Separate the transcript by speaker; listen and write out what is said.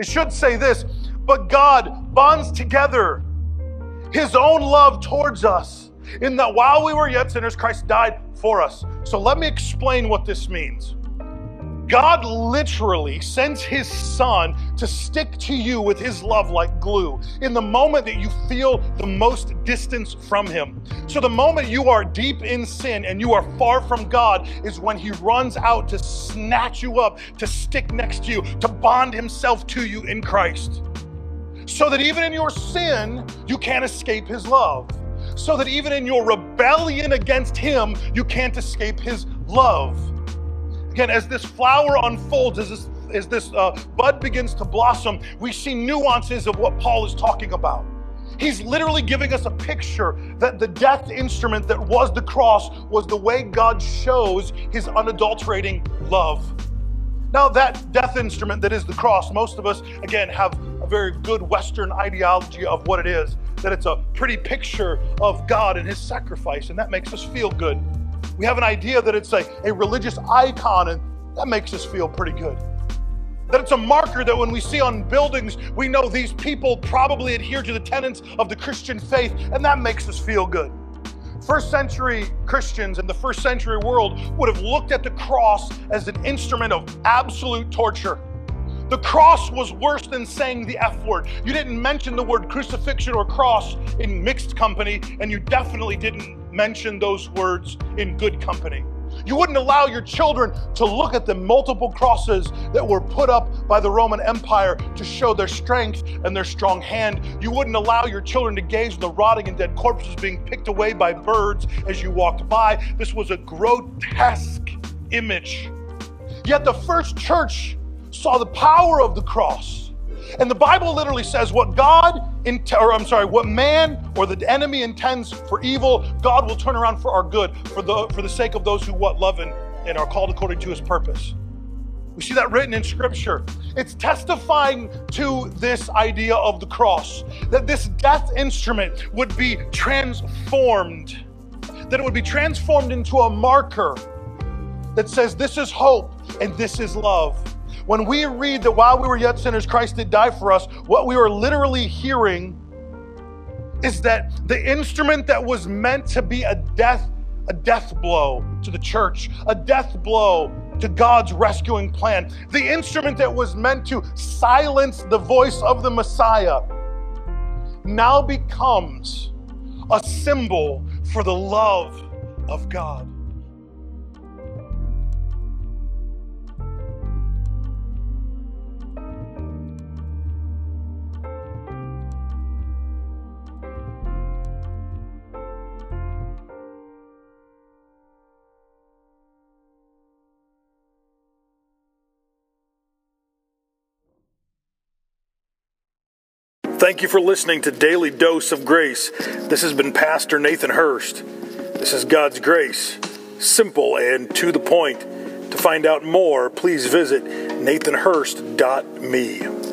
Speaker 1: It should say this, but God bonds together his own love towards us in that while we were yet sinners, Christ died for us. So let me explain what this means. God literally sends his son to stick to you with his love like glue in the moment that you feel the most distance from him. So, the moment you are deep in sin and you are far from God is when he runs out to snatch you up, to stick next to you, to bond himself to you in Christ. So that even in your sin, you can't escape his love. So that even in your rebellion against him, you can't escape his love. Again, as this flower unfolds, as this, as this uh, bud begins to blossom, we see nuances of what Paul is talking about. He's literally giving us a picture that the death instrument that was the cross was the way God shows his unadulterating love. Now, that death instrument that is the cross, most of us, again, have a very good Western ideology of what it is, that it's a pretty picture of God and his sacrifice, and that makes us feel good. We have an idea that it's a, a religious icon, and that makes us feel pretty good. That it's a marker that when we see on buildings, we know these people probably adhere to the tenets of the Christian faith, and that makes us feel good. First century Christians in the first century world would have looked at the cross as an instrument of absolute torture. The cross was worse than saying the F word. You didn't mention the word crucifixion or cross in mixed company, and you definitely didn't mention those words in good company. You wouldn't allow your children to look at the multiple crosses that were put up by the Roman Empire to show their strength and their strong hand. You wouldn't allow your children to gaze on the rotting and dead corpses being picked away by birds as you walked by. This was a grotesque image. Yet the first church saw the power of the cross and the Bible literally says what God, or I'm sorry, what man or the enemy intends for evil, God will turn around for our good, for the for the sake of those who what love and, and are called according to his purpose. We see that written in scripture. It's testifying to this idea of the cross, that this death instrument would be transformed, that it would be transformed into a marker that says this is hope and this is love. When we read that while we were yet sinners, Christ did die for us, what we are literally hearing is that the instrument that was meant to be a death, a death blow to the church, a death blow to God's rescuing plan, the instrument that was meant to silence the voice of the Messiah, now becomes a symbol for the love of God. Thank you for listening to Daily Dose of Grace. This has been Pastor Nathan Hurst. This is God's grace, simple and to the point. To find out more, please visit nathanhurst.me.